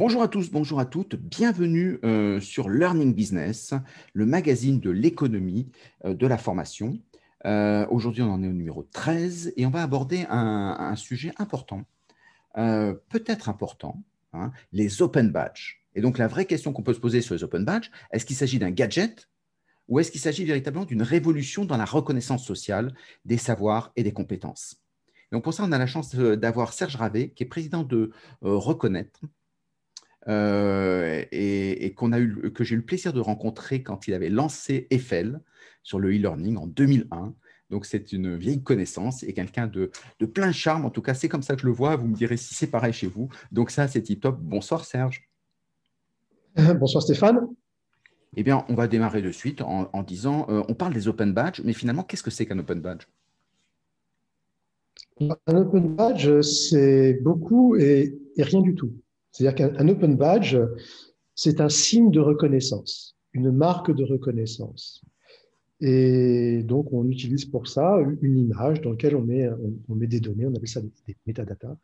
Bonjour à tous, bonjour à toutes, bienvenue euh, sur Learning Business, le magazine de l'économie euh, de la formation. Euh, aujourd'hui, on en est au numéro 13 et on va aborder un, sujet important, peut-être important, hein, les open badges. Et donc, la vraie question qu'on peut se poser sur les open badges, est-ce qu'il s'agit d'un gadget ou est-ce qu'il s'agit véritablement d'une révolution dans la reconnaissance sociale des savoirs et des compétences? Donc pour ça, on a la chance d'avoir Serge Ravet, qui est président de Reconnaître, euh, et, qu'on a eu, que j'ai eu le plaisir de rencontrer quand il avait lancé Eiffel sur le e-learning en 2001. Donc, c'est une vieille connaissance et quelqu'un de, de, plein charme. En tout cas, c'est comme ça que je le vois. Vous me direz si c'est pareil chez vous. Donc, ça, c'est tip top. Bonsoir, Serge. Bonsoir, Stéphane. Eh bien, on va démarrer de suite en, disant euh, on parle des open badges, mais finalement, qu'est-ce que c'est qu'un open badge? Un open badge, c'est beaucoup et rien du tout. C'est-à-dire qu'un open badge, c'est un signe de reconnaissance, une marque de reconnaissance. Et donc, on utilise pour ça une image dans laquelle on met, on, met des données, on appelle ça des, métadatas.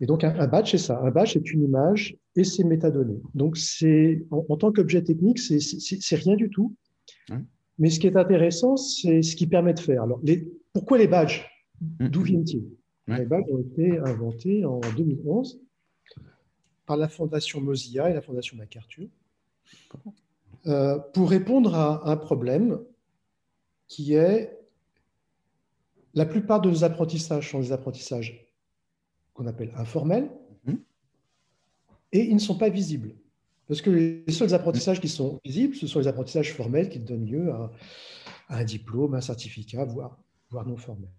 Et donc, un, badge, c'est ça. Un badge, c'est une image et ses métadonnées. Donc, c'est, en, tant qu'objet technique, c'est rien du tout. Mais ce qui est intéressant, c'est ce qui permet de faire. Alors, les, pourquoi les badges? Mm. D'où viennent-ils? Les badges ont été inventés en 2011 par la Fondation Mozilla et la Fondation MacArthur euh, pour répondre à un problème qui est la plupart de nos apprentissages sont des apprentissages qu'on appelle informels mhm. et ils ne sont pas visibles. Parce que les seuls apprentissages qui sont visibles, ce sont les apprentissages formels qui donnent lieu à, un diplôme, un certificat, voire, voire non formels.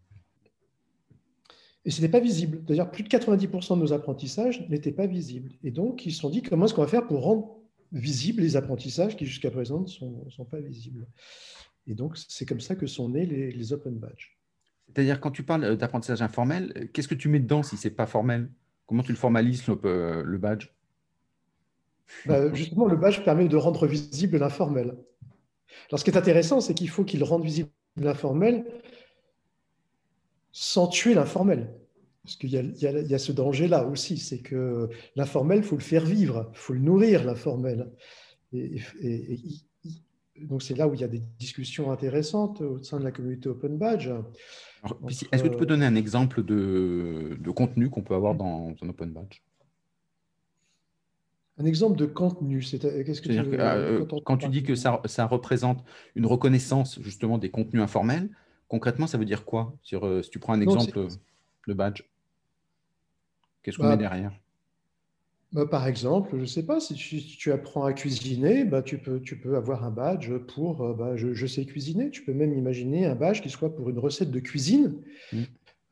Et ce n'était pas visible. C'est-à-dire plus de 90% de nos apprentissages n'étaient pas visibles. Et donc, ils se sont dit comment est-ce qu'on va faire pour rendre visibles les apprentissages qui jusqu'à présent ne sont, pas visibles? Et donc, c'est comme ça que sont nés les, open badges. C'est-à-dire, quand tu parles d'apprentissage informel, qu'est-ce que tu mets dedans si ce n'est pas formel? Comment tu le formalises, le, euh, badge? Bah, Justement, le badge permet de rendre visible l'informel. Alors, ce qui est intéressant, c'est qu'il faut qu'il rende visible l'informel sans tuer l'informel. Parce qu'il y, a ce danger-là aussi, c'est que l'informel, il faut le faire vivre, il faut le nourrir, l'informel. Et, donc c'est là où il y a des discussions intéressantes au sein de la communauté Open Badge. Est-ce que tu peux donner un exemple de, contenu qu'on peut avoir dans un Open Badge? Un exemple de contenu, c'est qu'est-ce que, euh, quand, tu dis que ça, ça, représente une reconnaissance justement des contenus informels, Concrètement, ça veut dire quoi? Sur, euh, Si tu prends un exemple de badge, qu'est-ce qu'on met bah, derrière? bah, Par exemple, je ne sais pas, si tu, apprends à cuisiner, bah, tu, peux, tu peux avoir un badge pour euh, bah, je, sais cuisiner. Tu peux même imaginer un badge qui soit pour une recette de cuisine mmh.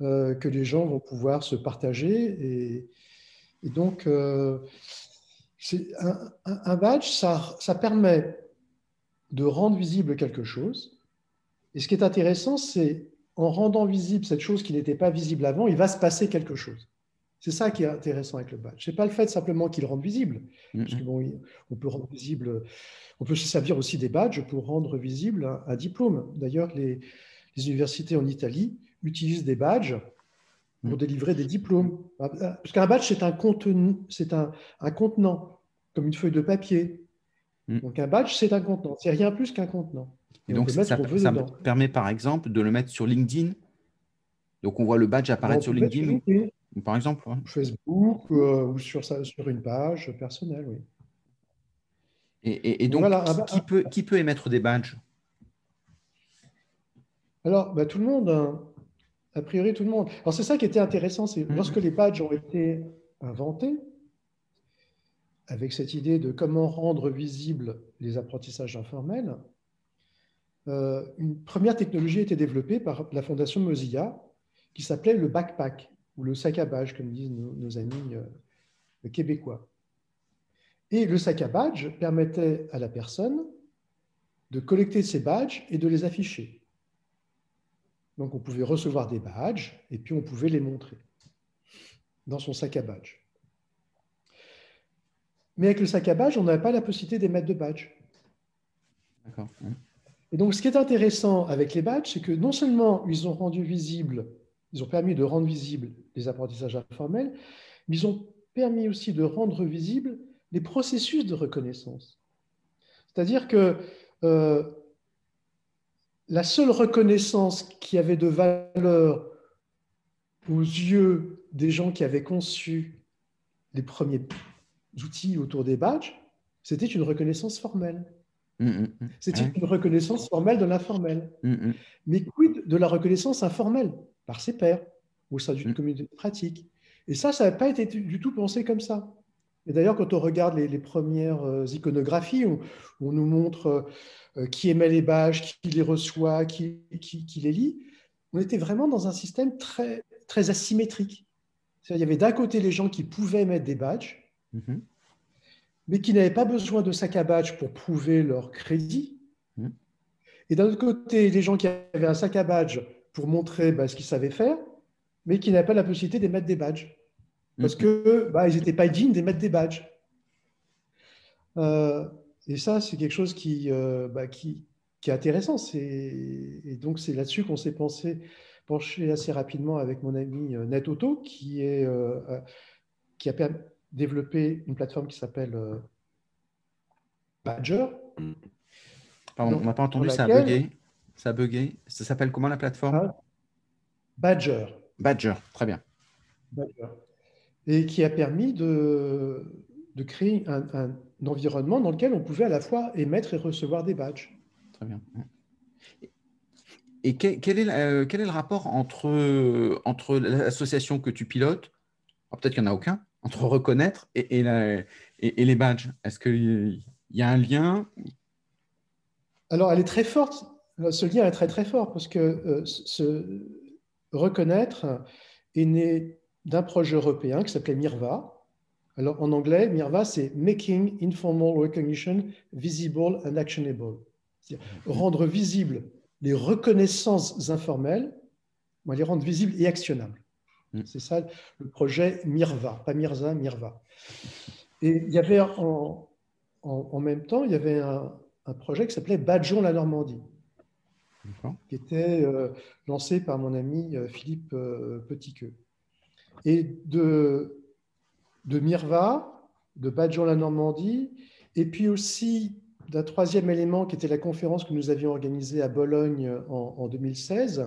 euh, que les gens vont pouvoir se partager. Et, donc, un, un, badge, ça, ça permet de rendre visible quelque chose et ce qui est intéressant, c'est en rendant visible cette chose qui n'était pas visible avant, il va se passer quelque chose. C'est ça qui est intéressant avec le badge. Ce n'est pas le fait simplement qu'il rende visible. Parce que on peut rendre visible, on peut se servir aussi des badges pour rendre visible un, diplôme. D'ailleurs, les, universités en Italie utilisent des badges pour mm. délivrer des diplômes. Parce qu'un badge, c'est un, contenu, c'est un, un, contenant, comme une feuille de papier. Mm. Donc un badge, c'est un contenant. C'est rien plus qu'un contenant. Et, donc, ça, ça permet par exemple de le mettre sur LinkedIn. Donc, on voit le badge apparaître sur LinkedIn, par exemple. Facebook euh, ou sur, sur une page personnelle, oui. Et, donc, qui, peut, qui peut émettre des badges? Alors, bah, tout le monde. Hein. A priori, tout le monde. Alors, c'est ça qui était intéressant, c'est mm-hmm. lorsque les badges ont été inventés, avec cette idée de comment rendre visibles les apprentissages informels, euh, une première technologie a été développée par la fondation Mozilla qui s'appelait le backpack ou le sac à badge, comme disent nos, amis euh, québécois. Et le sac à badge permettait à la personne de collecter ses badges et de les afficher. Donc on pouvait recevoir des badges et puis on pouvait les montrer dans son sac à badge. Mais avec le sac à badge, on n'avait pas la possibilité d'émettre de badge. D'accord. Et donc, ce qui est intéressant avec les badges, c'est que non seulement ils ont rendu visible, ils ont permis de rendre visibles les apprentissages informels, mais ils ont permis aussi de rendre visibles les processus de reconnaissance. C'est-à-dire que euh, la seule reconnaissance qui avait de valeur aux yeux des gens qui avaient conçu les premiers outils autour des badges, c'était une reconnaissance formelle. Mm, mm, mm. C'était une reconnaissance formelle de l'informel. Mais quid de la reconnaissance informelle? Par ses pairs au sein d'une communauté pratique Et ça, ça n'a pas été du tout pensé comme ça. Et d'ailleurs, quand on regarde les, premières euh, iconographies, où, on nous montre euh, qui émet les badges, qui les reçoit, qui, qui, les lit, on était vraiment dans un système très, très asymétrique. Il y avait d'un côté les gens qui pouvaient mettre des badges, mm-hmm mais qui n'avaient pas besoin de sac à badge pour prouver leur crédit. Mmh. Et d'un autre côté, les gens qui avaient un sac à badge pour montrer bah, ce qu'ils savaient faire, mais qui n'avaient pas la possibilité d'émettre des badges. Parce mmh. que bah, ils n'étaient pas dignes d'émettre des badges. Euh, et ça, c'est quelque chose qui, euh, bah, qui, qui, est intéressant. Et donc, c'est là-dessus qu'on s'est pensé, penché assez rapidement avec mon ami euh, NetAuto, qui, est, qui a développé une plateforme qui s'appelle Badger. Pardon, on n'a pas entendu, ça a bugué. Ça a bugué. Ça s'appelle comment la plateforme? Ah, Badger. Badger, très bien. Badger. Et qui a permis de, de créer un, environnement dans lequel on pouvait à la fois émettre et recevoir des badges. Très bien. Et quel, est, euh, quel est le rapport entre, entre l'association que tu pilotes Peut-être qu'il n'y en a aucun, entre reconnaître et, et, les badges? Est-ce qu'il y a un lien? Alors, elle est très forte. Ce lien est très, très fort parce que euh, ce reconnaître est né d'un projet européen qui s'appelait MIRVA. Alors, en anglais, MIRVA, c'est Making Informal Recognition Visible and Actionable. Rendre visibles les reconnaissances informelles, les rendre visibles et actionnables. Mm. C'est ça le projet Mirva, pas Mirza, Mirva. Et il y avait en, en, même temps, il y avait un, projet qui s'appelait Badjon la Normandie, qui était euh, lancé par mon ami euh, Philippe euh, Petitqueux. Et de, de Mirva, de Badjon la Normandie, et puis aussi d'un troisième élément qui était la conférence que nous avions organisée à Bologne en, en 2016,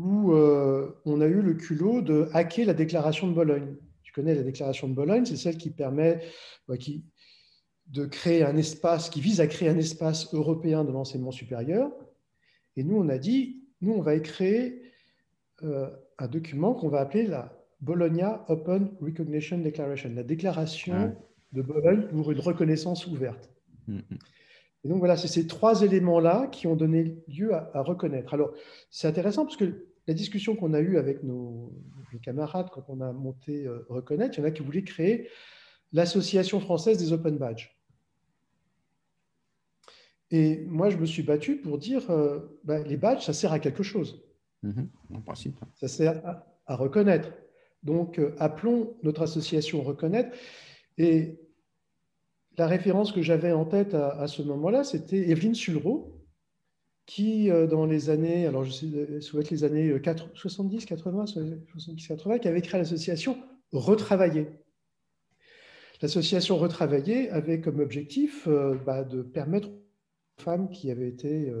où euh, on a eu le culot de hacker la déclaration de Bologne. Tu connais la déclaration de Bologne, c'est celle qui permet de créer un espace, qui vise à créer un espace européen de l'enseignement supérieur. Et nous, on a dit, nous, on va créer euh, un document qu'on va appeler la Bologna Open Recognition Declaration, la déclaration de Bologne pour une reconnaissance ouverte. Mm, mm. Et donc voilà, c'est ces trois éléments-là qui ont donné lieu à, à reconnaître. Alors, c'est intéressant parce que la discussion qu'on a eue avec nos, camarades quand on a monté euh, Reconnaître, il y en a qui voulaient créer l'Association française des Open Badges. Et moi, je me suis battu pour dire euh, bah, les badges, ça sert à quelque chose. Mhm, en principe. Ça sert à, reconnaître. Donc, euh, appelons notre association Reconnaître. Et la référence que j'avais en tête à, à ce moment-là, c'était Evelyne Sulro, qui, euh, dans les années, alors je sais, souhaite les années 70, 80, 70, 80, qui avait créé l'association Retravailler. L'association Retravailler avait comme objectif euh, bah, de permettre femmes qui avaient été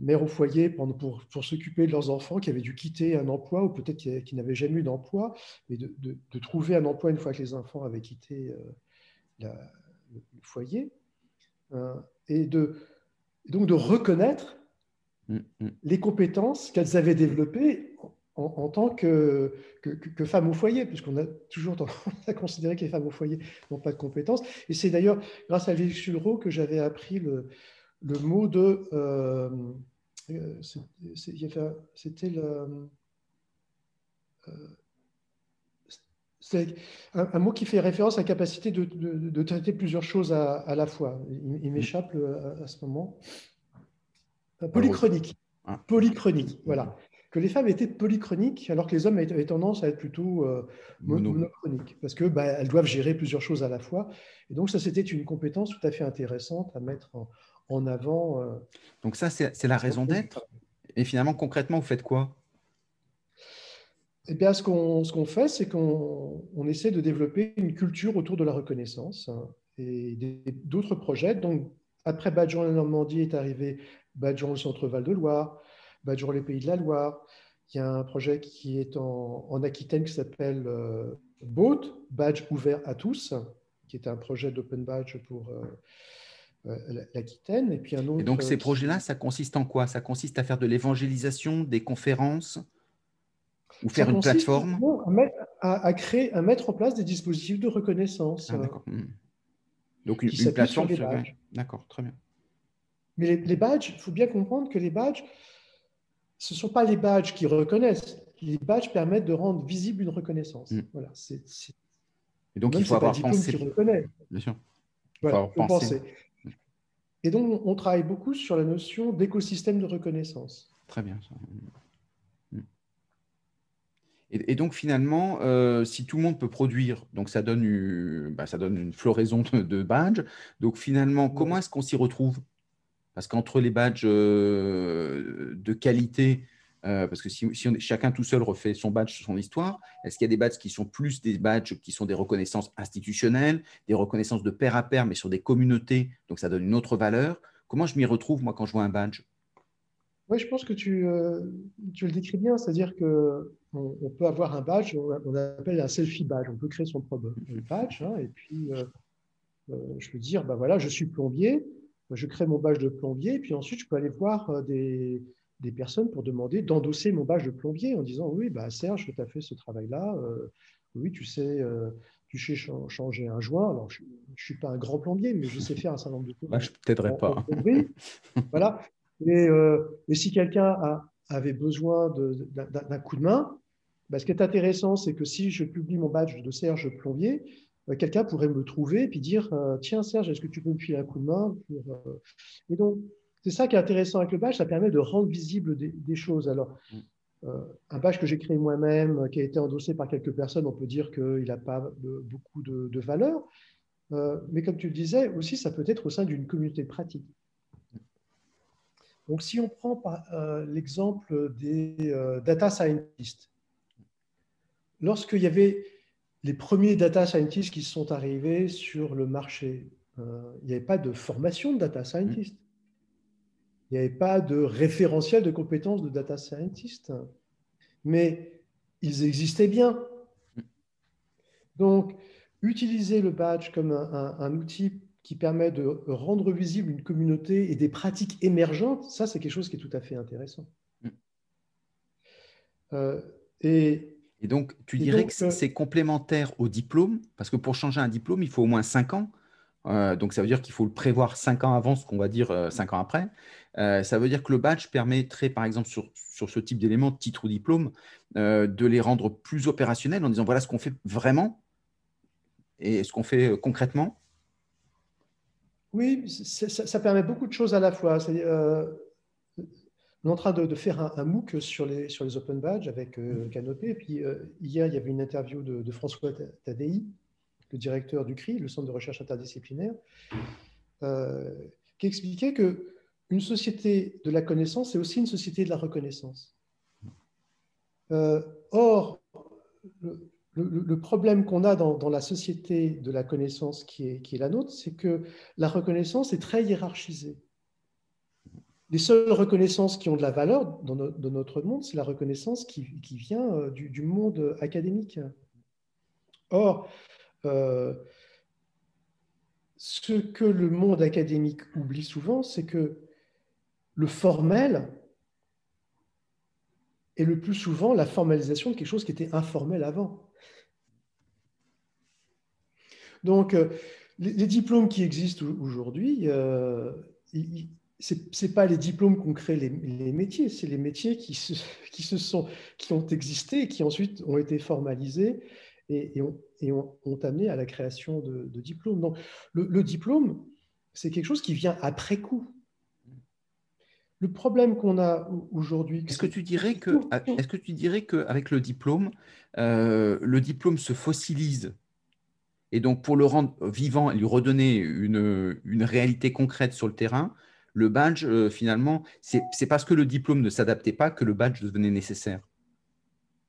mères au foyer pour, pour, s'occuper de leurs enfants, qui avaient dû quitter un emploi ou peut-être qui, n'avaient jamais eu d'emploi, mais de, de, trouver un emploi une fois que les enfants avaient quitté le foyer. et de, donc de reconnaître mm, mm. les compétences qu'elles avaient développées en, tant que, que, femmes au foyer, puisqu'on a toujours tendance à considérer que les femmes au foyer n'ont pas de compétences. Et c'est d'ailleurs grâce à Lily Sulro que j'avais appris le, le, mot de... Euh, euh, c'était le... Euh, c'est un, mot qui fait référence à la capacité de, traiter plusieurs choses à, la fois. Il, mm. m'échappe à, ce moment. Euh, polychronique. Ah. Polychronique, voilà. Que les femmes étaient polychroniques alors que les hommes avaient tendance à être plutôt euh, monochroniques parce que bah, elles doivent gérer plusieurs choses à la fois. Et donc ça, c'était une compétence tout à fait intéressante à mettre en, avant. Euh, donc ça, c'est la raison d'être. Et finalement, concrètement, vous faites quoi? Eh bien, ce qu'on fait, c'est qu'on essaie de développer une culture autour de la reconnaissance hein, et d'autres projets. Donc, après Badgeon la Normandie est arrivé Badgeon le Centre Val de Loire, Badgeon les Pays de la Loire. Il y a un projet qui est en, Aquitaine qui s'appelle euh, BOAT, Badge ouvert à tous, qui est un projet d'open badge pour euh, euh, l'Aquitaine. Et puis un autre. Et donc ces projets-là, ça consiste en quoi? Ça consiste à faire de l'évangélisation, des conférences ou faire une plateforme? à, créer, à mettre en place des dispositifs de reconnaissance. Ah, d'accord. Hmm. Donc une, plateforme sur D'accord, très bien. Mais les, badges, il faut bien comprendre que les badges, ce ne sont pas les badges qui reconnaissent. Les badges permettent de rendre visible une reconnaissance. Voilà, c'est, Et donc il faut avoir pensé. Qui reconnaît. Bien sûr. Il faut avoir pensé. Et donc on travaille beaucoup sur la notion d'écosystème de reconnaissance. Très bien. Et, donc finalement, euh, si tout le monde peut produire, donc ça donne, une, bah, ça donne une floraison de, badges. Donc finalement, comment est-ce qu'on s'y retrouve? Parce qu'entre les badges euh, de qualité, euh, parce que si, chacun tout seul refait son badge, son histoire, est-ce qu'il y a des badges qui sont plus des badges qui sont des reconnaissances institutionnelles, des reconnaissances de pair à pair, mais sur des communautés, donc ça donne une autre valeur? Comment je m'y retrouve, moi, quand je vois un badge? Oui, je pense que tu, tu le décris bien, c'est-à-dire que on, peut avoir un badge, on, appelle un selfie badge. On peut créer son propre badge hein, et puis euh, euh, je peux dire, bah voilà, je suis plombier, je crée mon badge de plombier, puis ensuite je peux aller voir euh, des, des personnes pour demander d'endosser mon badge de plombier en disant, oui, bah Serge, tu as fait ce travail-là, oui, tu sais, tu sais changer un joint. Alors, je ne suis pas un grand plombier, mais je sais faire un certain nombre de choses. Bah, je ne t'aiderai pas. voilà. Et, et si quelqu'un avait besoin d'un coup de main, bah, ce qui est intéressant, c'est que si je publie mon badge de Serge Plombier, euh, quelqu'un pourrait me trouver et puis dire euh, Tiens, Serge, est-ce que tu peux me filer un coup de main euh, Et donc, c'est ça qui est intéressant avec le badge, ça permet de rendre visible des, choses. Alors, mm. un badge que j'ai créé moi-même, qui a été endossé par quelques personnes, on peut dire qu'il n'a pas beaucoup de, valeur. mais comme tu le disais, aussi, ça peut être au sein d'une communauté de pratique. Donc, si on prend l'exemple des data scientists, lorsqu'il y avait les premiers data scientists qui sont arrivés sur le marché, euh, il n'y avait pas de formation de data scientist. Il n'y avait pas de référentiel de compétences de data scientist. Mais ils existaient bien. Donc, utiliser le badge comme un, outil qui permet de rendre visible une communauté et des pratiques émergentes, ça, c'est quelque chose qui est tout à fait intéressant. Mm. Euh, et et donc, tu dirais que euh, c'est complémentaire au diplôme, parce que pour changer un diplôme, il faut au moins cinq ans. Euh, donc, ça veut dire qu'il faut le prévoir cinq ans avant ce qu'on va dire euh, cinq ans après. ça veut dire que le badge permettrait, par exemple, sur, sur ce type d'éléments, titre ou diplôme, de les rendre plus opérationnels en disant voilà ce qu'on fait vraiment et ce qu'on fait concrètement. Oui, ça, ça, permet beaucoup de choses à la fois. On est en train de, faire un, MOOC sur les, sur les Open Badges avec euh, Canopé. Et puis euh, hier, il y avait une interview de, François Tadei, le directeur du CRI, le Centre de recherche interdisciplinaire, euh, qui expliquait que une société de la connaissance, c'est aussi une société de la reconnaissance. or, le, problème qu'on a dans, la société de la connaissance qui est, qui est la nôtre, c'est que la reconnaissance est très hiérarchisée les seules reconnaissances qui ont de la valeur dans, notre monde, c'est la reconnaissance qui, vient euh, du, monde académique. Or, euh, ce que le monde académique oublie souvent, c'est que le formel est le plus souvent la formalisation de quelque chose qui était informel avant. Donc, euh, les, diplômes qui existent aujourd'hui, n'est pas les diplômes qu'ont créé les, métiers, c'est les métiers qui, se, qui, se sont, qui ont existé et qui ensuite ont été formalisés et, ont, et ont, amené à la création de, diplômes. Donc, le, diplôme, c'est quelque chose qui vient après coup. Le problème qu'on a aujourd'hui. Est-ce que tu dirais que, est-ce que tu dirais qu'avec le diplôme, euh, le diplôme se fossilise et donc pour le rendre vivant et lui redonner une, une réalité concrète sur le terrain, le badge, euh, finalement, c'est parce que le diplôme ne s'adaptait pas que le badge devenait nécessaire.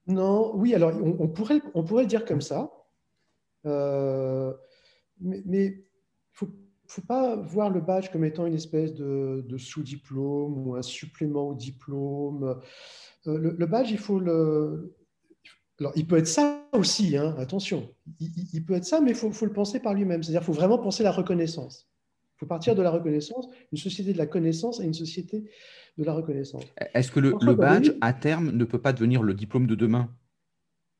Non, oui, alors on, pourrait, on pourrait le dire comme ça. Euh, mais il ne faut, pas voir le badge comme étant une espèce de, sous-diplôme ou un supplément au diplôme. Euh, le, badge, il faut le. Alors, il peut être ça aussi, hein, attention. Il, peut être ça, mais il faut, faut le penser par lui-même. C'est-à-dire qu'il faut vraiment penser la reconnaissance. Il faut partir de la reconnaissance, une société de la connaissance et une société de la reconnaissance. Est-ce que le, badge, à terme, ne peut pas devenir le diplôme de demain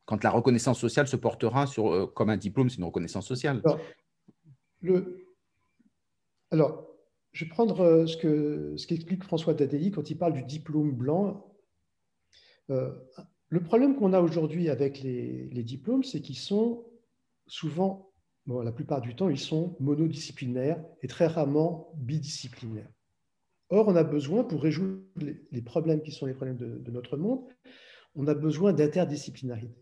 Quand la reconnaissance sociale se portera sur, euh, comme un diplôme, c'est une reconnaissance sociale? Alors, le, alors je vais prendre euh, ce qu'explique ce qu'explique François Dadeli quand il parle du diplôme blanc. Euh, le problème qu'on a aujourd'hui avec les, les diplômes, c'est qu'ils sont souvent, bon, la plupart du temps, ils sont monodisciplinaires et très rarement bidisciplinaires. Or, on a besoin, pour résoudre les problèmes qui sont les problèmes de, notre monde, on a besoin d'interdisciplinarité.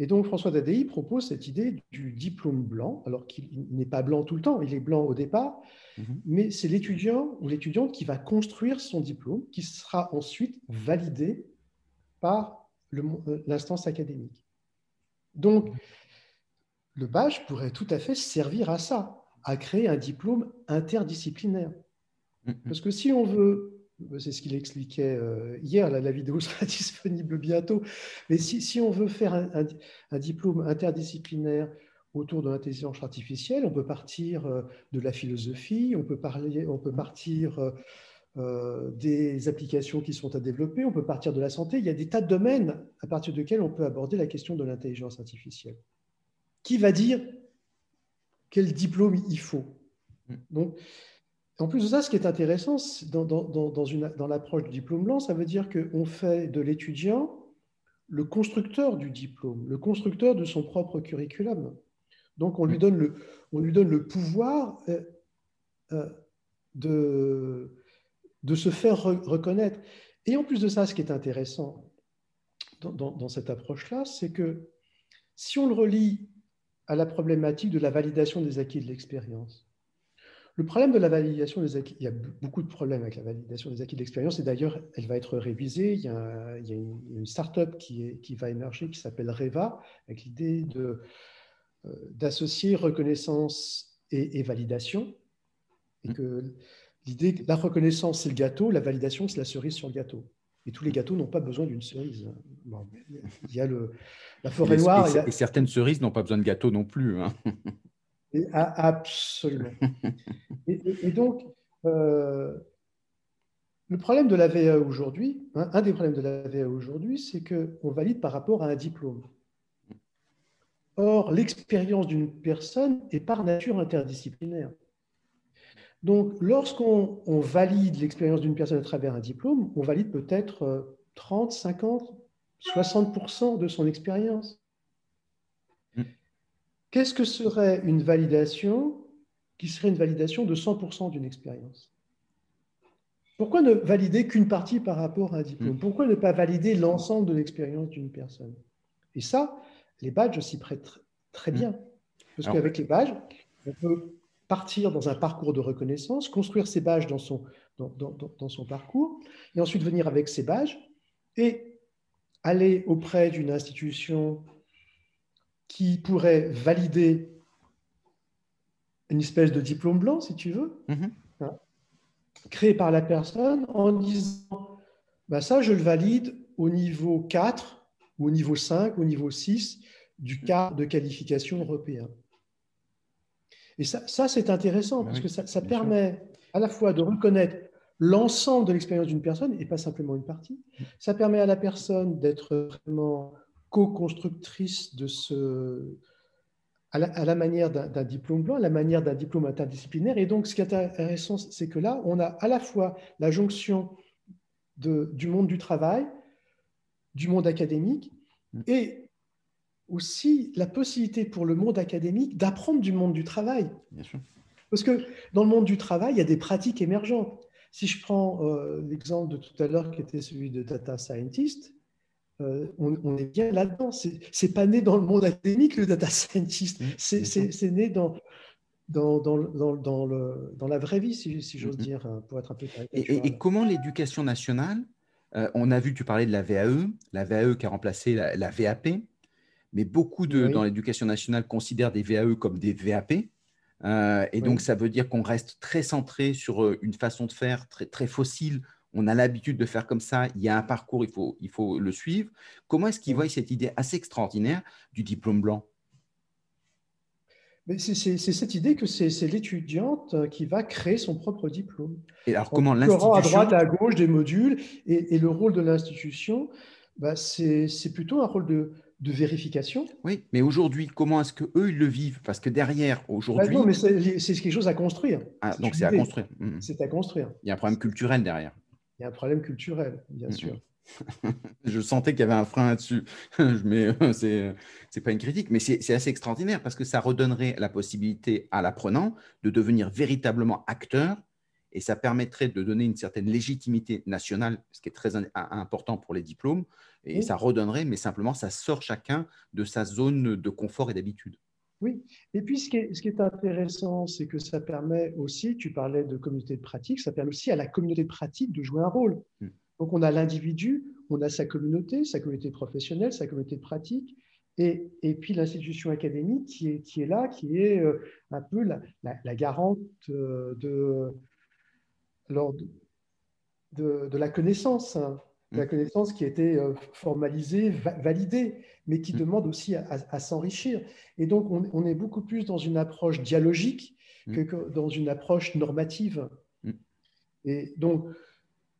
Et donc, François Dadei propose cette idée du diplôme blanc, alors qu'il n'est pas blanc tout le temps, il est blanc au départ, mhm. mais c'est l'étudiant ou l'étudiante qui va construire son diplôme, qui sera ensuite validé par l'instance académique. Donc, le badge pourrait tout à fait servir à ça, à créer un diplôme interdisciplinaire. Parce que si on veut, c'est ce qu'il expliquait euh, hier, la vidéo sera disponible bientôt, mais si, on veut faire un, diplôme interdisciplinaire autour de l'intelligence artificielle, on peut partir euh, de la philosophie, on peut, parler, on peut partir euh, des applications qui sont à développer, on peut partir de la santé. Il y a des tas de domaines à partir desquels on peut aborder la question de l'intelligence artificielle. Qui va dire quel diplôme il faut mm. Donc, en plus de ça, ce qui est intéressant dans, l'approche du diplôme blanc, ça veut dire qu'on fait de l'étudiant le constructeur du diplôme, le constructeur de son propre curriculum. Donc on lui donne le, on lui donne le pouvoir euh, euh, de, de se faire reconnaître. Et en plus de ça, ce qui est intéressant dans cette approche-là, c'est que si on le relie à la problématique de la validation des acquis de l'expérience, le problème de la validation des acquis, il y a beaucoup de problèmes avec la validation des acquis de l'expérience, et d'ailleurs, elle va être révisée. Il y a, une, start-up qui, qui, va émerger qui s'appelle Reva, avec l'idée euh, d'associer reconnaissance et, validation. Et mmh. que l'idée, la reconnaissance, c'est le gâteau, la validation, c'est la cerise sur le gâteau. Et tous les gâteaux n'ont pas besoin d'une cerise. il y a le, la forêt noire. Et, certaines cerises n'ont pas besoin de gâteau non plus. Hein. absolument. et, donc, euh, le problème de la VA aujourd'hui, hein, un des problèmes de la VA aujourd'hui, c'est qu'on valide par rapport à un diplôme. Or, l'expérience d'une personne est par nature interdisciplinaire. Donc, lorsqu'on valide l'expérience d'une personne à travers un diplôme, on valide peut-être 30, 50, 60% de son expérience. Qu'est-ce que serait une validation qui serait une validation de 100% d'une expérience? Pourquoi ne valider qu'une partie par rapport à un diplôme? Hmm. Pourquoi ne pas valider l'ensemble de l'expérience d'une personne? Et ça, les badges s'y prêtent très bien. Parce qu'avec les badges, on peut partir dans un parcours de reconnaissance, construire ses badges dans son, dans, dans son parcours, et ensuite venir avec ces badges et aller auprès d'une institution qui pourrait valider une espèce de diplôme blanc, si tu veux, mhm. hein, créé par la personne en disant bah ça, je le valide au niveau 4, ou au niveau 5, au niveau 6 du cas de qualification européen. Et ça, ça c'est intéressant parce que ça, ça permet à la fois de reconnaître l'ensemble de l'expérience d'une personne et pas simplement une partie. Ça permet à la personne d'être vraiment co-constructrice de ce, à la, manière d'un diplôme blanc, à la manière d'un diplôme interdisciplinaire. Et donc, ce qui est intéressant, c'est que là, on a à la fois la jonction de, du monde du travail, du monde académique, mm. et aussi la possibilité pour le monde académique d'apprendre du monde du travail. Parce que dans le monde du travail, il y a des pratiques émergentes. Si je prends euh, l'exemple de tout à l'heure qui était celui de data scientist, euh, on, est bien là-dedans. C'est pas né dans le monde académique, le data scientist. C'est né dans, dans, dans, dans, le, dans, la vraie vie, si, j'ose dire, hein, pour être un peu et, et, comment l'éducation nationale on a vu, tu parlais de la VAE, la VAE qui a remplacé la, VAP, mais beaucoup de, dans l'éducation nationale considèrent des VAE comme des VAP. et donc, ça veut dire qu'on reste très centré sur une façon de faire très, très fossile on a l'habitude de faire comme ça, il y a un parcours, il faut, il faut le suivre. Comment est-ce qu'ils voient cette idée assez extraordinaire du diplôme blanc? C'est cette idée que c'est l'étudiante qui va créer son propre diplôme. Et alors, comment l'institution. à droite, à gauche des modules. Et, le rôle de l'institution, bah, c'est plutôt un rôle de, vérification. Oui, mais aujourd'hui, comment est-ce qu'eux, ils le vivent? Parce que derrière, aujourd'hui. non, mais c'est quelque chose à construire. Ah, donc c'est à construire. Mmh. C'est à construire. Il y a un problème culturel derrière. Il y a un problème culturel, bien sûr. je sentais qu'il y avait un frein là-dessus, mais euh, c'est n'est pas une critique, mais c'est assez extraordinaire parce que ça redonnerait la possibilité à l'apprenant de devenir véritablement acteur et ça permettrait de donner une certaine légitimité nationale, ce qui est très important pour les diplômes, et ça redonnerait, mais simplement ça sort chacun de sa zone de confort et d'habitude. Oui, et puis ce qui est, intéressant, c'est que ça permet aussi, tu parlais de communauté de pratique, ça permet aussi à la communauté de pratique de jouer un rôle. Mm. Donc on a l'individu, on a sa communauté, sa communauté professionnelle, sa communauté de pratique, et, puis l'institution académique qui est, qui est, là, qui est euh, un peu la, garante euh, de, de, de, la connaissance. Hein la mm. connaissance qui a été euh, formalisée, validée, mais qui mm. demande aussi à, s'enrichir. Et donc, on, est beaucoup plus dans une approche dialogique mm. que, dans une approche normative. Et donc,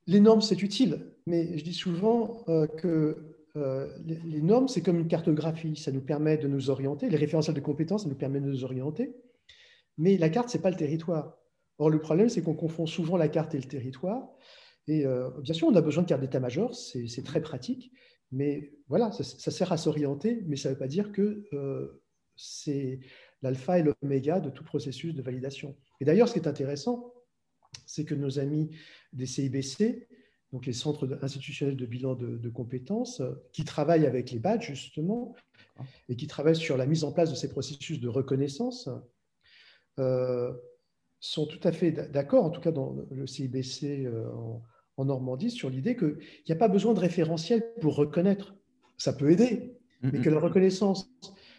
les normes, c'est utile, mais je dis souvent euh, que euh, les, normes, c'est comme une cartographie, ça nous permet de nous orienter, les référentiels de compétences, ça nous permet de nous orienter, mais la carte, ce n'est pas le territoire. Or, le problème, c'est qu'on confond souvent la carte et le territoire, et euh, bien sûr, on a besoin de carte d'état-major, c'est très pratique, mais voilà, ça, sert à s'orienter, mais ça ne veut pas dire que euh, c'est l'alpha et l'oméga de tout processus de validation. Et d'ailleurs, ce qui est intéressant, c'est que nos amis des CIBC, donc les centres institutionnels de bilan de, compétences, qui travaillent avec les badges justement, et qui travaillent sur la mise en place de ces processus de reconnaissance, euh, sont tout à fait d'accord, en tout cas dans le CIBC en, en Normandie sur l'idée qu'il n'y a pas besoin de référentiel pour reconnaître. Ça peut aider, mais que la reconnaissance,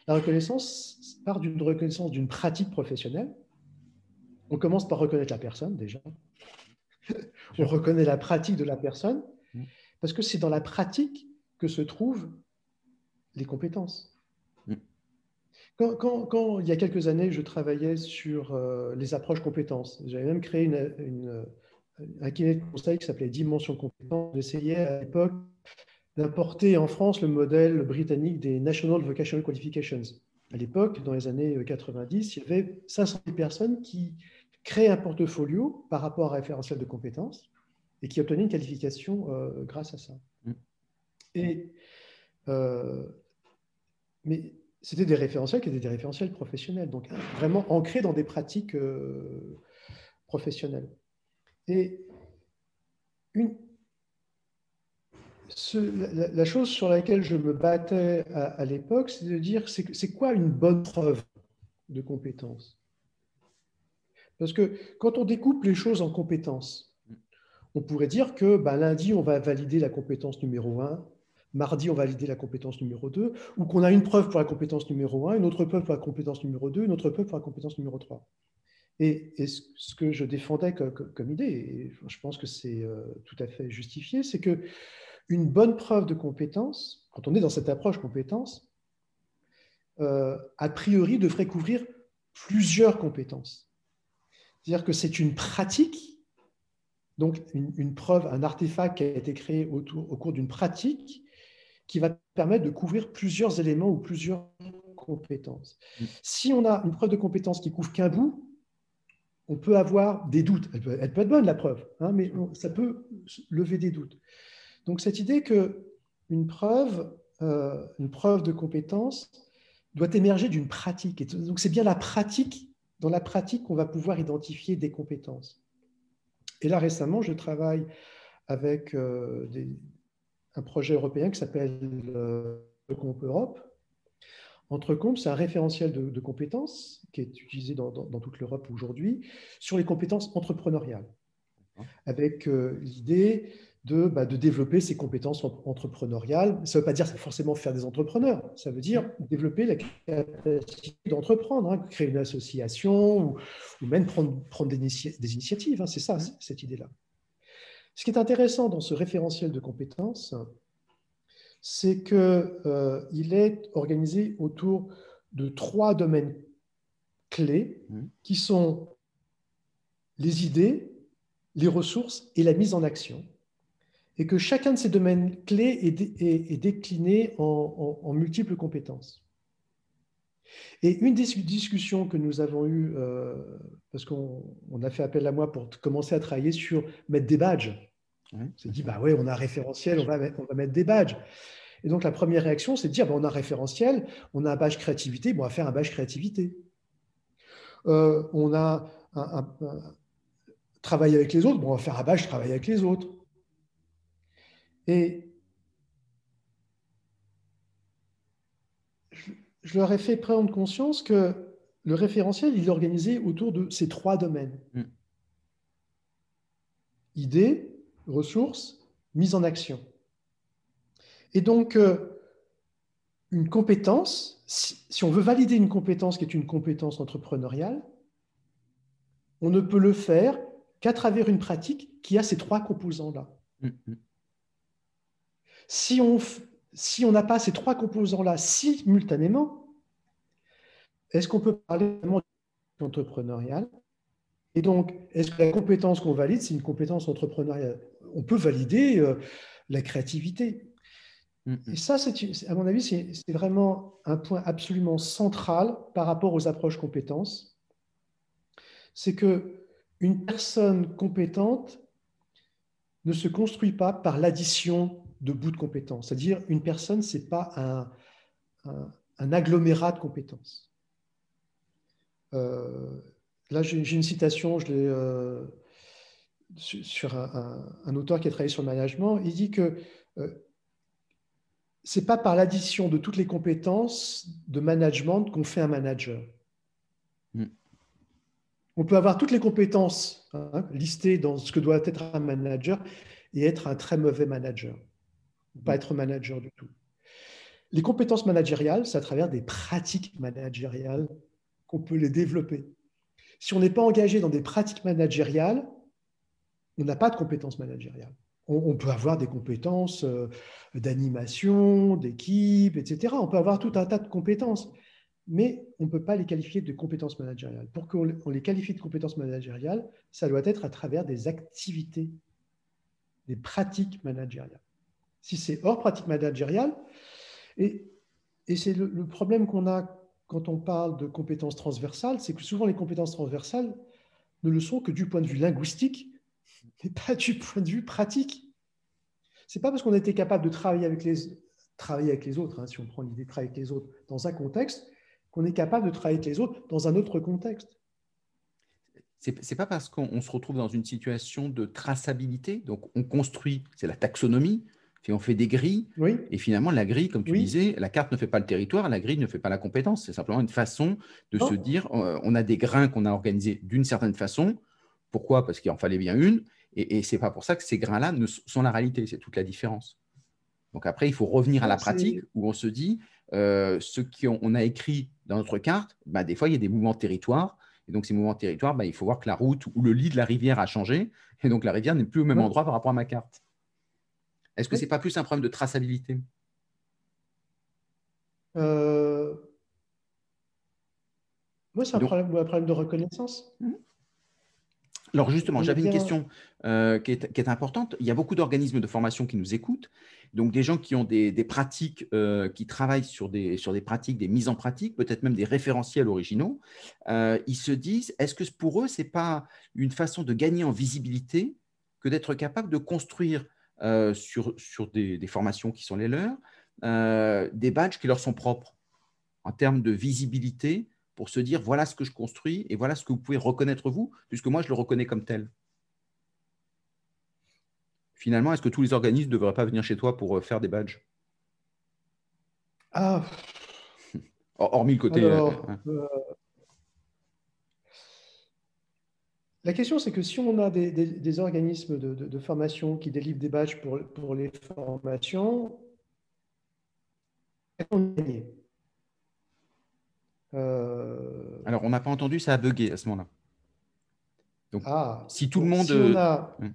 la reconnaissance part d'une reconnaissance d'une pratique professionnelle. On commence par reconnaître la personne déjà. On reconnaît la pratique de la personne mm. parce que c'est dans la pratique que se trouvent les compétences. Quand, il y a quelques années, je travaillais sur euh, les approches compétences, j'avais même créé une, un cabinet de conseil qui s'appelait Dimension Compétence. J'essayais à l'époque d'importer en France le modèle britannique des National Vocational Qualifications. À l'époque, dans les années 90, il y avait 500 000 personnes qui créaient un portfolio par rapport à un référentiel de compétences et qui obtenaient une qualification euh, grâce à ça. Mm. Et, euh, mais c'était des référentiels qui étaient des référentiels professionnels, donc vraiment ancrés dans des pratiques euh, professionnelles. Et la, chose sur laquelle je me battais à, l'époque, c'est de dire c'est quoi une bonne preuve de compétence? Parce que quand on découpe les choses en compétences, on pourrait dire que ben, lundi, on va valider la compétence numéro 1, mardi, on va valider la compétence numéro 2, ou qu'on a une preuve pour la compétence numéro 1, une autre preuve pour la compétence numéro 2, une autre preuve pour la compétence numéro 3. Et, ce que je défendais comme, idée, et je pense que c'est euh, tout à fait justifié, c'est que une bonne preuve de compétence, quand on est dans cette approche compétence, euh, a priori devrait couvrir plusieurs compétences. C'est-à-dire que c'est une pratique, donc une, preuve, un artefact qui a été créé autour, au cours d'une pratique qui va permettre de couvrir plusieurs éléments ou plusieurs compétences. Mmh. Si on a une preuve de compétence qui couvre qu'un bout, on peut avoir des doutes. Elle peut, être bonne, la preuve, hein, mais ça peut lever des doutes. Donc cette idée qu'une preuve, euh, une preuve de compétence doit émerger d'une pratique. Et donc c'est bien la pratique, dans la pratique qu'on va pouvoir identifier des compétences. Et là récemment, je travaille avec euh, un projet européen qui s'appelle euh, Comp Europe, Entrecomp, c'est un référentiel de, compétences qui est utilisé dans, toute l'Europe aujourd'hui sur les compétences entrepreneuriales, avec euh, l'idée de, bah, de développer ses compétences entrepreneuriales. Ça ne veut pas dire forcément faire des entrepreneurs, ça veut dire développer la capacité d'entreprendre, hein, créer une association ou, même prendre, prendre des, des initiatives. Hein, c'est ça, cette idée-là. Ce qui est intéressant dans ce référentiel de compétences, c'est qu'il euh, est organisé autour de trois domaines clés mmh. qui sont les idées, les ressources et la mise en action. Et que chacun de ces domaines clés est, décliné en, multiples compétences. Et une des discussions que nous avons eues, euh, parce qu'on a fait appel à moi pour commencer à travailler sur mettre des badges. on s'est dit, bah ouais, on a un référentiel, on va, on va mettre des badges. Et donc la première réaction, c'est de dire, bah, on a un référentiel, on a un badge créativité, bon, on va faire un badge créativité. Euh, on a un, travailler avec les autres, bon, on va faire un badge travailler avec les autres. Et je, leur ai fait prendre conscience que le référentiel, il est organisé autour de ces trois domaines. Mm. Idées, ressources, mise en action. Et donc, euh, une compétence, si, on veut valider une compétence qui est une compétence entrepreneuriale, on ne peut le faire qu'à travers une pratique qui a ces trois composants-là. Mm, mm. Si on si on n'a pas ces trois composants-là simultanément, est-ce qu'on peut parler d'entrepreneurial Et donc, est-ce que la compétence qu'on valide, c'est une compétence entrepreneuriale? On peut valider euh, la créativité. Mm, Et ça, à mon avis, c'est vraiment un point absolument central par rapport aux approches compétences. C'est que une personne compétente ne se construit pas par l'addition de bouts de compétences. C'est-à-dire, une personne, ce n'est pas un, agglomérat de compétences. Euh, là, j'ai une citation, je l'ai euh, sur un, auteur qui a travaillé sur le management. Il dit que euh, ce n'est pas par l'addition de toutes les compétences de management qu'on fait un manager. Hmm. On peut avoir toutes les compétences hein, listées dans ce que doit être un manager et être un très mauvais manager, pas être manager du tout. Les compétences managériales, c'est à travers des pratiques managériales qu'on peut les développer. Si on n'est pas engagé dans des pratiques managériales, on n'a pas de compétences managériales. On, peut avoir des compétences euh, d'animation, d'équipe, etc. On peut avoir tout un tas de compétences mais on ne peut pas les qualifier de compétences managériales. Pour qu'on les qualifie de compétences managériales, ça doit être à travers des activités, des pratiques managériales. Si c'est hors pratique managériale, et, c'est le, problème qu'on a quand on parle de compétences transversales, c'est que souvent les compétences transversales ne le sont que du point de vue linguistique, mais pas du point de vue pratique. C'est pas parce qu'on a été capable de travailler avec les, autres, hein, si on prend l'idée de travailler avec les autres dans un contexte, qu'on est capable de travailler avec les autres dans un autre contexte. Ce n'est pas parce qu'on se retrouve dans une situation de traçabilité, donc on construit, c'est la taxonomie, on fait des grilles, et finalement la grille, comme tu disais, la carte ne fait pas le territoire, la grille ne fait pas la compétence, c'est simplement une façon de se dire, euh, on a des grains qu'on a organisés d'une certaine façon, pourquoi? Parce qu'il en fallait bien une, et, et ce n'est pas pour ça que ces grains-là sont la réalité, c'est toute la différence. Donc après, il faut revenir à la pratique où on se dit, euh, ce qu'on a écrit dans notre carte, bah, des fois, il y a des mouvements de territoire. Et donc, ces mouvements de territoire, bah, il faut voir que la route ou le lit de la rivière a changé. Et donc, la rivière n'est plus au même endroit par rapport à ma carte. Est-ce que ce n'est pas plus un problème de traçabilité? Euh... Moi, c'est un, problème, de reconnaissance. Mmh. Alors justement, j'avais une question euh, qui, est, importante. Il y a beaucoup d'organismes de formation qui nous écoutent, donc des gens qui ont des, pratiques, euh, qui travaillent sur des, sur des pratiques, des mises en pratique, peut-être même des référentiels originaux. Euh, ils se disent, est-ce que pour eux, ce n'est pas une façon de gagner en visibilité que d'être capable de construire sur, sur des, des, formations qui sont les leurs, des badges qui leur sont propres en termes de visibilité pour se dire voilà ce que je construis et voilà ce que vous pouvez reconnaître vous, puisque moi je le reconnais comme tel. Finalement, est-ce que tous les organismes ne devraient pas venir chez toi pour euh, faire des badges? Ah Hormis le côté. Euh, euh, la question, c'est que si on a des, organismes de, formation qui délivrent des badges pour, pour les formations, on euh... Alors, on n'a pas entendu, ça a bugué à ce moment-là. Donc, ah, si tout le monde. Si, hum.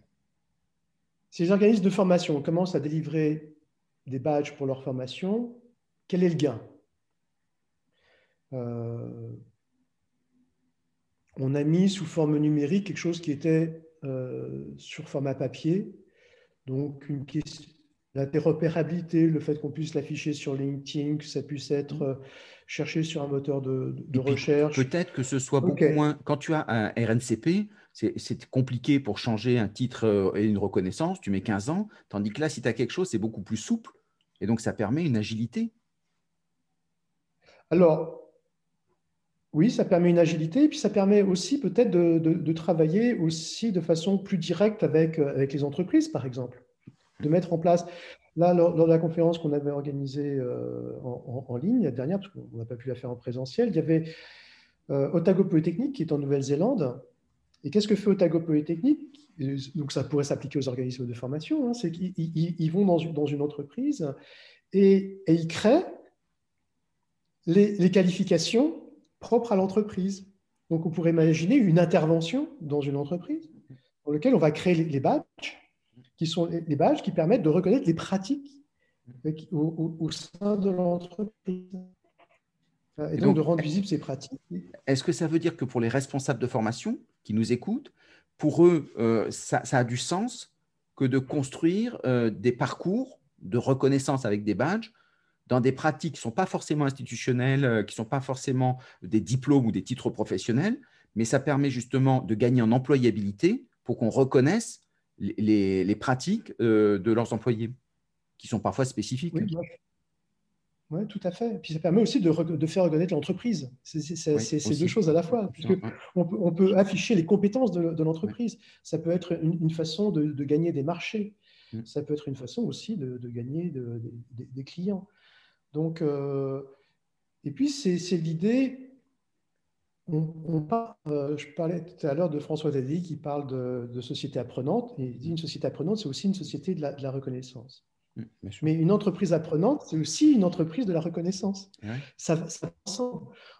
si, les organismes de formation commencent à délivrer des badges pour leur formation, quel est le gain? Euh, On a mis sous forme numérique quelque chose qui était euh, sur format papier. Donc, une question, l'interopérabilité, le fait qu'on puisse l'afficher sur LinkedIn, que ça puisse être euh, cherché sur un moteur de, recherche. Peut-être que ce soit beaucoup moins. Quand tu as un RNCP, c'est compliqué pour changer un titre euh, et une reconnaissance, tu mets 15 ans, tandis que là, si tu as quelque chose, c'est beaucoup plus souple, et donc ça permet une agilité. Alors, oui, ça permet une agilité, et puis ça permet aussi peut-être de, travailler aussi de façon plus directe avec, euh, avec les entreprises, par exemple de mettre en place. Là, lors, de la conférence qu'on avait organisée euh, en, ligne la dernière, parce qu'on n'a pas pu la faire en présentiel, il y avait euh, Otago Polytechnique qui est en Nouvelle-Zélande. Et qu'est-ce que fait Otago Polytechnique? Donc, ça pourrait s'appliquer aux organismes de formation. Hein, c'est qu'ils vont dans une entreprise et, ils créent les, qualifications propres à l'entreprise. Donc, on pourrait imaginer une intervention dans une entreprise dans laquelle on va créer les badges qui sont les badges qui permettent de reconnaître les pratiques au, sein de l'entreprise. Et, donc, de rendre visibles ces pratiques. Est-ce que ça veut dire que pour les responsables de formation qui nous écoutent, pour eux, euh, ça, a du sens que de construire euh, des parcours de reconnaissance avec des badges dans des pratiques qui ne sont pas forcément institutionnelles, euh, qui ne sont pas forcément des diplômes ou des titres professionnels, mais ça permet justement de gagner en employabilité pour qu'on reconnaisse les, pratiques euh, de leurs employés, qui sont parfois spécifiques. Oui, tout à fait. Et puis ça permet aussi de, de faire reconnaître l'entreprise. C'est deux choses à la fois. Puisque on, peut, afficher les compétences de, l'entreprise. Ça peut être une, façon de, gagner des marchés. Mm. Ça peut être une façon aussi de, gagner des clients. Donc, euh, et puis c'est l'idée on, euh, je parlais tout à l'heure de François Daddy qui parle de, société apprenante, et il dit une société apprenante, c'est aussi une société de la, reconnaissance. Mmh, Mais une entreprise apprenante, c'est aussi une entreprise de la reconnaissance. Ça, ça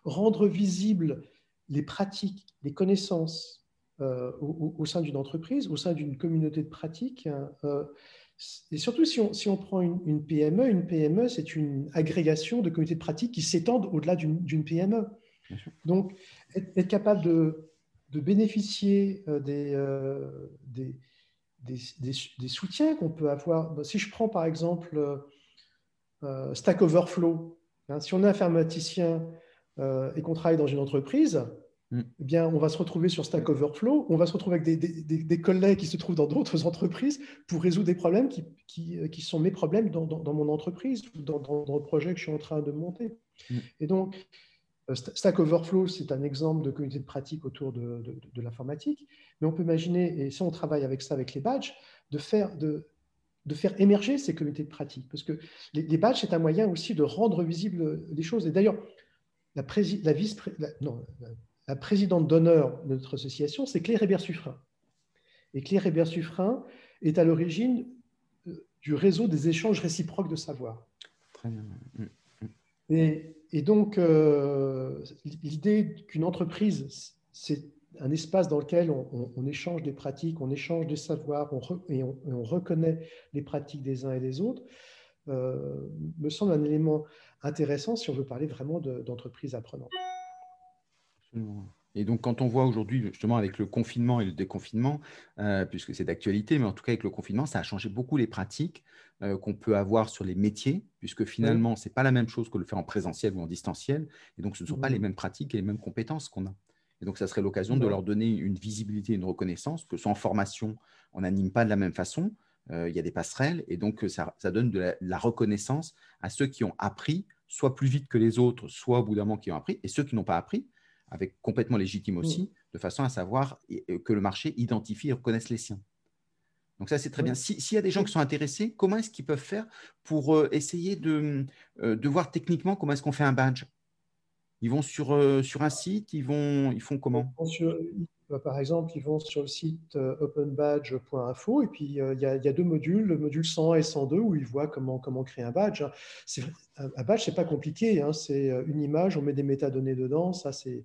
rendre visibles les pratiques, les connaissances euh, au, sein d'une entreprise, au sein d'une communauté de pratiques. Hein, et surtout, si on, prend une, une, PME, une PME, c'est une agrégation de communautés de pratiques qui s'étendent au-delà d'une PME. Donc, être, capable de, bénéficier euh, euh, des, des, soutiens qu'on peut avoir. Si je prends par exemple euh, Stack Overflow, hein, si on est informaticien et qu'on travaille dans une entreprise. Eh bien, on va se retrouver sur Stack Overflow, on va se retrouver avec des, collègues qui se trouvent dans d'autres entreprises pour résoudre des problèmes qui, qui, sont mes problèmes dans, mon entreprise ou dans, le projet que je suis en train de monter. Mm. Et donc, euh, Stack Overflow, c'est un exemple de communauté de pratique autour de, l'informatique, mais on peut imaginer, et si on travaille avec ça, avec les badges, de faire, de, faire émerger ces communautés de pratique. Parce que les, badges, c'est un moyen aussi de rendre visibles les choses. Et d'ailleurs, la, la, vice la, présidente d'honneur de notre association, c'est Claire Hébert-Suffren. Et Claire Hébert-Suffren est à l'origine euh, du réseau des échanges réciproques de savoir. Très bien. Mm, mm. Et et donc, euh, l'idée qu'une entreprise, c'est un espace dans lequel on, échange des pratiques, on échange des savoirs et, on, reconnaît les pratiques des uns et des autres, euh, me semble un élément intéressant si on veut parler vraiment d'entreprise apprenante. Et donc, quand on voit aujourd'hui, justement, avec le confinement et le déconfinement, euh, puisque c'est d'actualité, mais en tout cas avec le confinement, ça a changé beaucoup les pratiques euh, qu'on peut avoir sur les métiers, puisque finalement, ce n'est pas la même chose que le faire en présentiel ou en distanciel. Et donc, ce ne sont pas les mêmes pratiques et les mêmes compétences qu'on a. Et donc, ça serait l'occasion de leur donner une visibilité, une reconnaissance, que soit en formation, on n'anime pas de la même façon. Euh, il y a des passerelles, et donc ça, donne de la, reconnaissance à ceux qui ont appris, soit plus vite que les autres, soit au bout d'un moment qui ont appris, et ceux qui n'ont pas appris, avec complètement légitime aussi, mm. de façon à savoir que le marché identifie et reconnaisse les siens. Donc ça, c'est très bien. S'il y a des gens qui sont intéressés, comment est-ce qu'ils peuvent faire pour euh, essayer de, euh, de voir techniquement comment est-ce qu'on fait un badge? Ils vont sur, sur un site, ils, vont, ils font comment? Bah, par exemple, ils vont sur le site euh, openbadge.info et puis euh, il y, a deux modules, le module 100 et 102 où ils voient comment, comment créer un badge. Un badge, c'est pas compliqué, hein. c'est euh, une image, on met des métadonnées dedans, ça c'est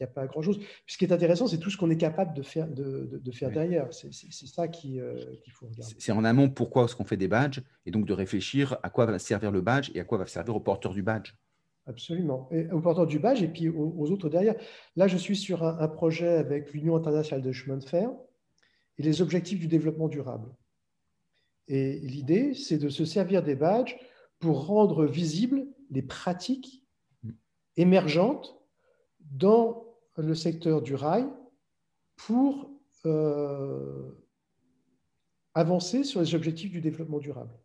il n'y a pas grand-chose. Ce qui est intéressant, c'est tout ce qu'on est capable de faire, de, de, faire derrière. C'est ça qu'il faut regarder. C'est en amont pourquoi est-ce qu'on fait des badges et donc de réfléchir à quoi va servir le badge et à quoi va servir au porteur du badge. Absolument. Et au porteur du badge et puis aux, autres derrière. Là, je suis sur un, projet avec l'Union internationale de chemin de fer et les objectifs du développement durable. Et l'idée, c'est de se servir des badges pour rendre visibles les pratiques émergentes dans le secteur du rail pour euh, avancer sur les objectifs du développement durable.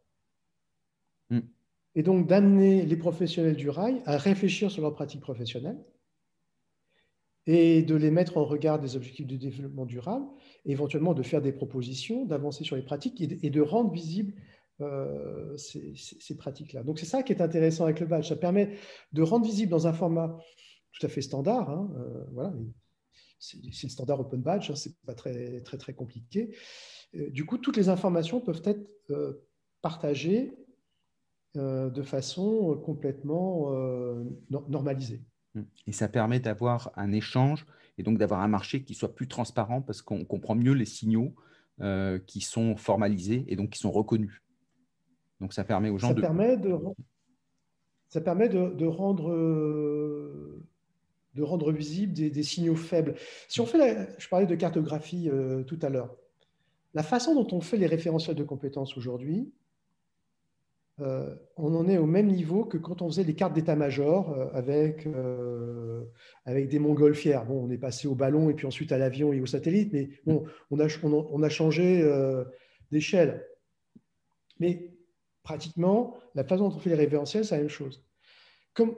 Mm et donc d'amener les professionnels du rail à réfléchir sur leurs pratiques professionnelles et de les mettre en regard des objectifs de développement durable, et éventuellement de faire des propositions, d'avancer sur les pratiques et de, rendre visibles euh, ces, pratiques-là. Donc c'est ça qui est intéressant avec le badge. Ça permet de rendre visible dans un format tout à fait standard. Hein, euh, voilà, c'est le standard Open Badge, hein, c'est pas très très compliqué. Euh, du coup, toutes les informations peuvent être partagées de façon euh, complètement euh, normalisée. Et ça permet d'avoir un échange et donc d'avoir un marché qui soit plus transparent parce qu'on comprend mieux les signaux qui sont formalisés et donc qui sont reconnus. Donc ça permet aux gens ça de... Permet de... Ça permet de, rendre, de rendre visibles des, signaux faibles. Si on fait, je parlais de cartographie tout à l'heure, la façon dont on fait les référentiels de compétences aujourd'hui, euh, on en est au même niveau que quand on faisait les cartes d'état-major euh, avec, euh, avec des montgolfières. Bon, on est passé au ballon et puis ensuite à l'avion et au satellite, mais bon, on, a, on, a changé d'échelle. Mais pratiquement, la façon dont on fait les référentiels, c'est la même chose. Comme,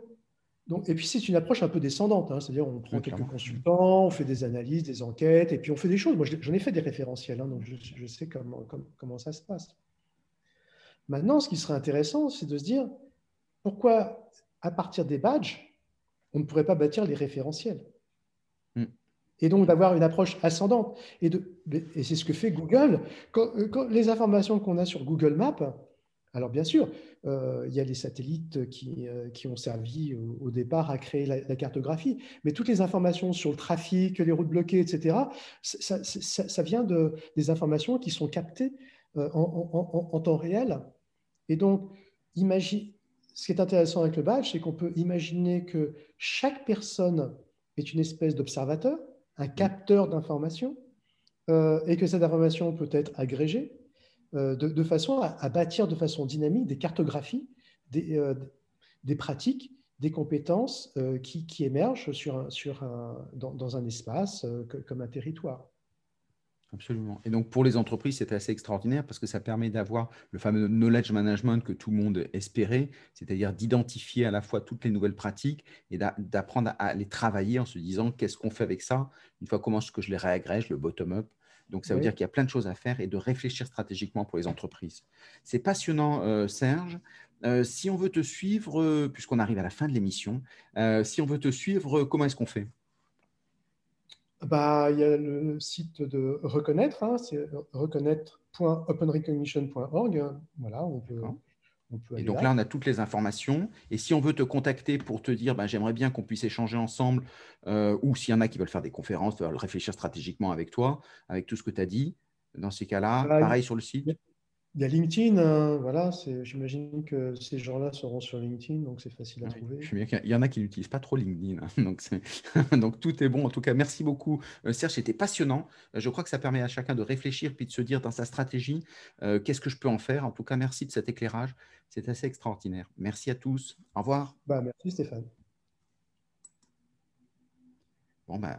donc, et puis c'est une approche un peu descendante, hein, c'est-à-dire on prend quelques consultants, on fait des analyses, des enquêtes, et puis on fait des choses. Moi, j'en ai fait des référentiels, hein, donc je, je sais comment, comment ça se passe. Maintenant, ce qui serait intéressant, c'est de se dire pourquoi, à partir des badges, on ne pourrait pas bâtir les référentiels hmm. Et donc d'avoir une approche ascendante. Et, et c'est ce que fait Google. Quand, les informations qu'on a sur Google Maps, alors bien sûr, euh, il y a les satellites qui, euh, qui ont servi au, départ à créer la, cartographie, mais toutes les informations sur le trafic, les routes bloquées, etc., ça, vient de, des informations qui sont captées euh, en, temps réel et donc, ce qui est intéressant avec le badge, c'est qu'on peut imaginer que chaque personne est une espèce d'observateur, un capteur d'informations, euh, et que cette information peut être agrégée euh, de, façon à, bâtir de façon dynamique des cartographies, des, euh, pratiques, des compétences qui, émergent dans, un espace comme un territoire. Absolument. Et donc pour les entreprises, c'est assez extraordinaire parce que ça permet d'avoir le fameux knowledge management que tout le monde espérait, c'est-à-dire d'identifier à la fois toutes les nouvelles pratiques et d'apprendre à les travailler en se disant qu'est-ce qu'on fait avec ça, une fois comment est-ce que je les réagrège, le bottom-up? Donc ça veut dire qu'il y a plein de choses à faire et de réfléchir stratégiquement pour les entreprises. C'est passionnant, euh, Serge. Euh, si on veut te suivre, euh, puisqu'on arrive à la fin de l'émission, si on veut te suivre, comment est-ce qu'on fait? Bah, il y a le site de Reconnaître, hein, c'est reconnaître.openrecognition.org. Voilà, on peut, et donc là. on a toutes les informations. Et si on veut te contacter pour te dire, bah, j'aimerais bien qu'on puisse échanger ensemble, euh, ou s'il y en a qui veulent faire des conférences, veulent réfléchir stratégiquement avec toi, avec tout ce que tu as dit, dans ces cas-là, pareil sur le site il y a LinkedIn, hein, voilà, j'imagine que ces gens-là seront sur LinkedIn, donc c'est facile à trouver. il y en a qui n'utilisent pas trop LinkedIn, hein, donc, donc, tout est bon. En tout cas, merci beaucoup, euh, Serge, c'était passionnant. Euh, je crois que ça permet à chacun de réfléchir puis de se dire dans sa stratégie, euh, qu'est-ce que je peux en faire. En tout cas, merci de cet éclairage, c'est assez extraordinaire. Merci à tous. Au revoir. Bah, merci Stéphane. Bon, ben.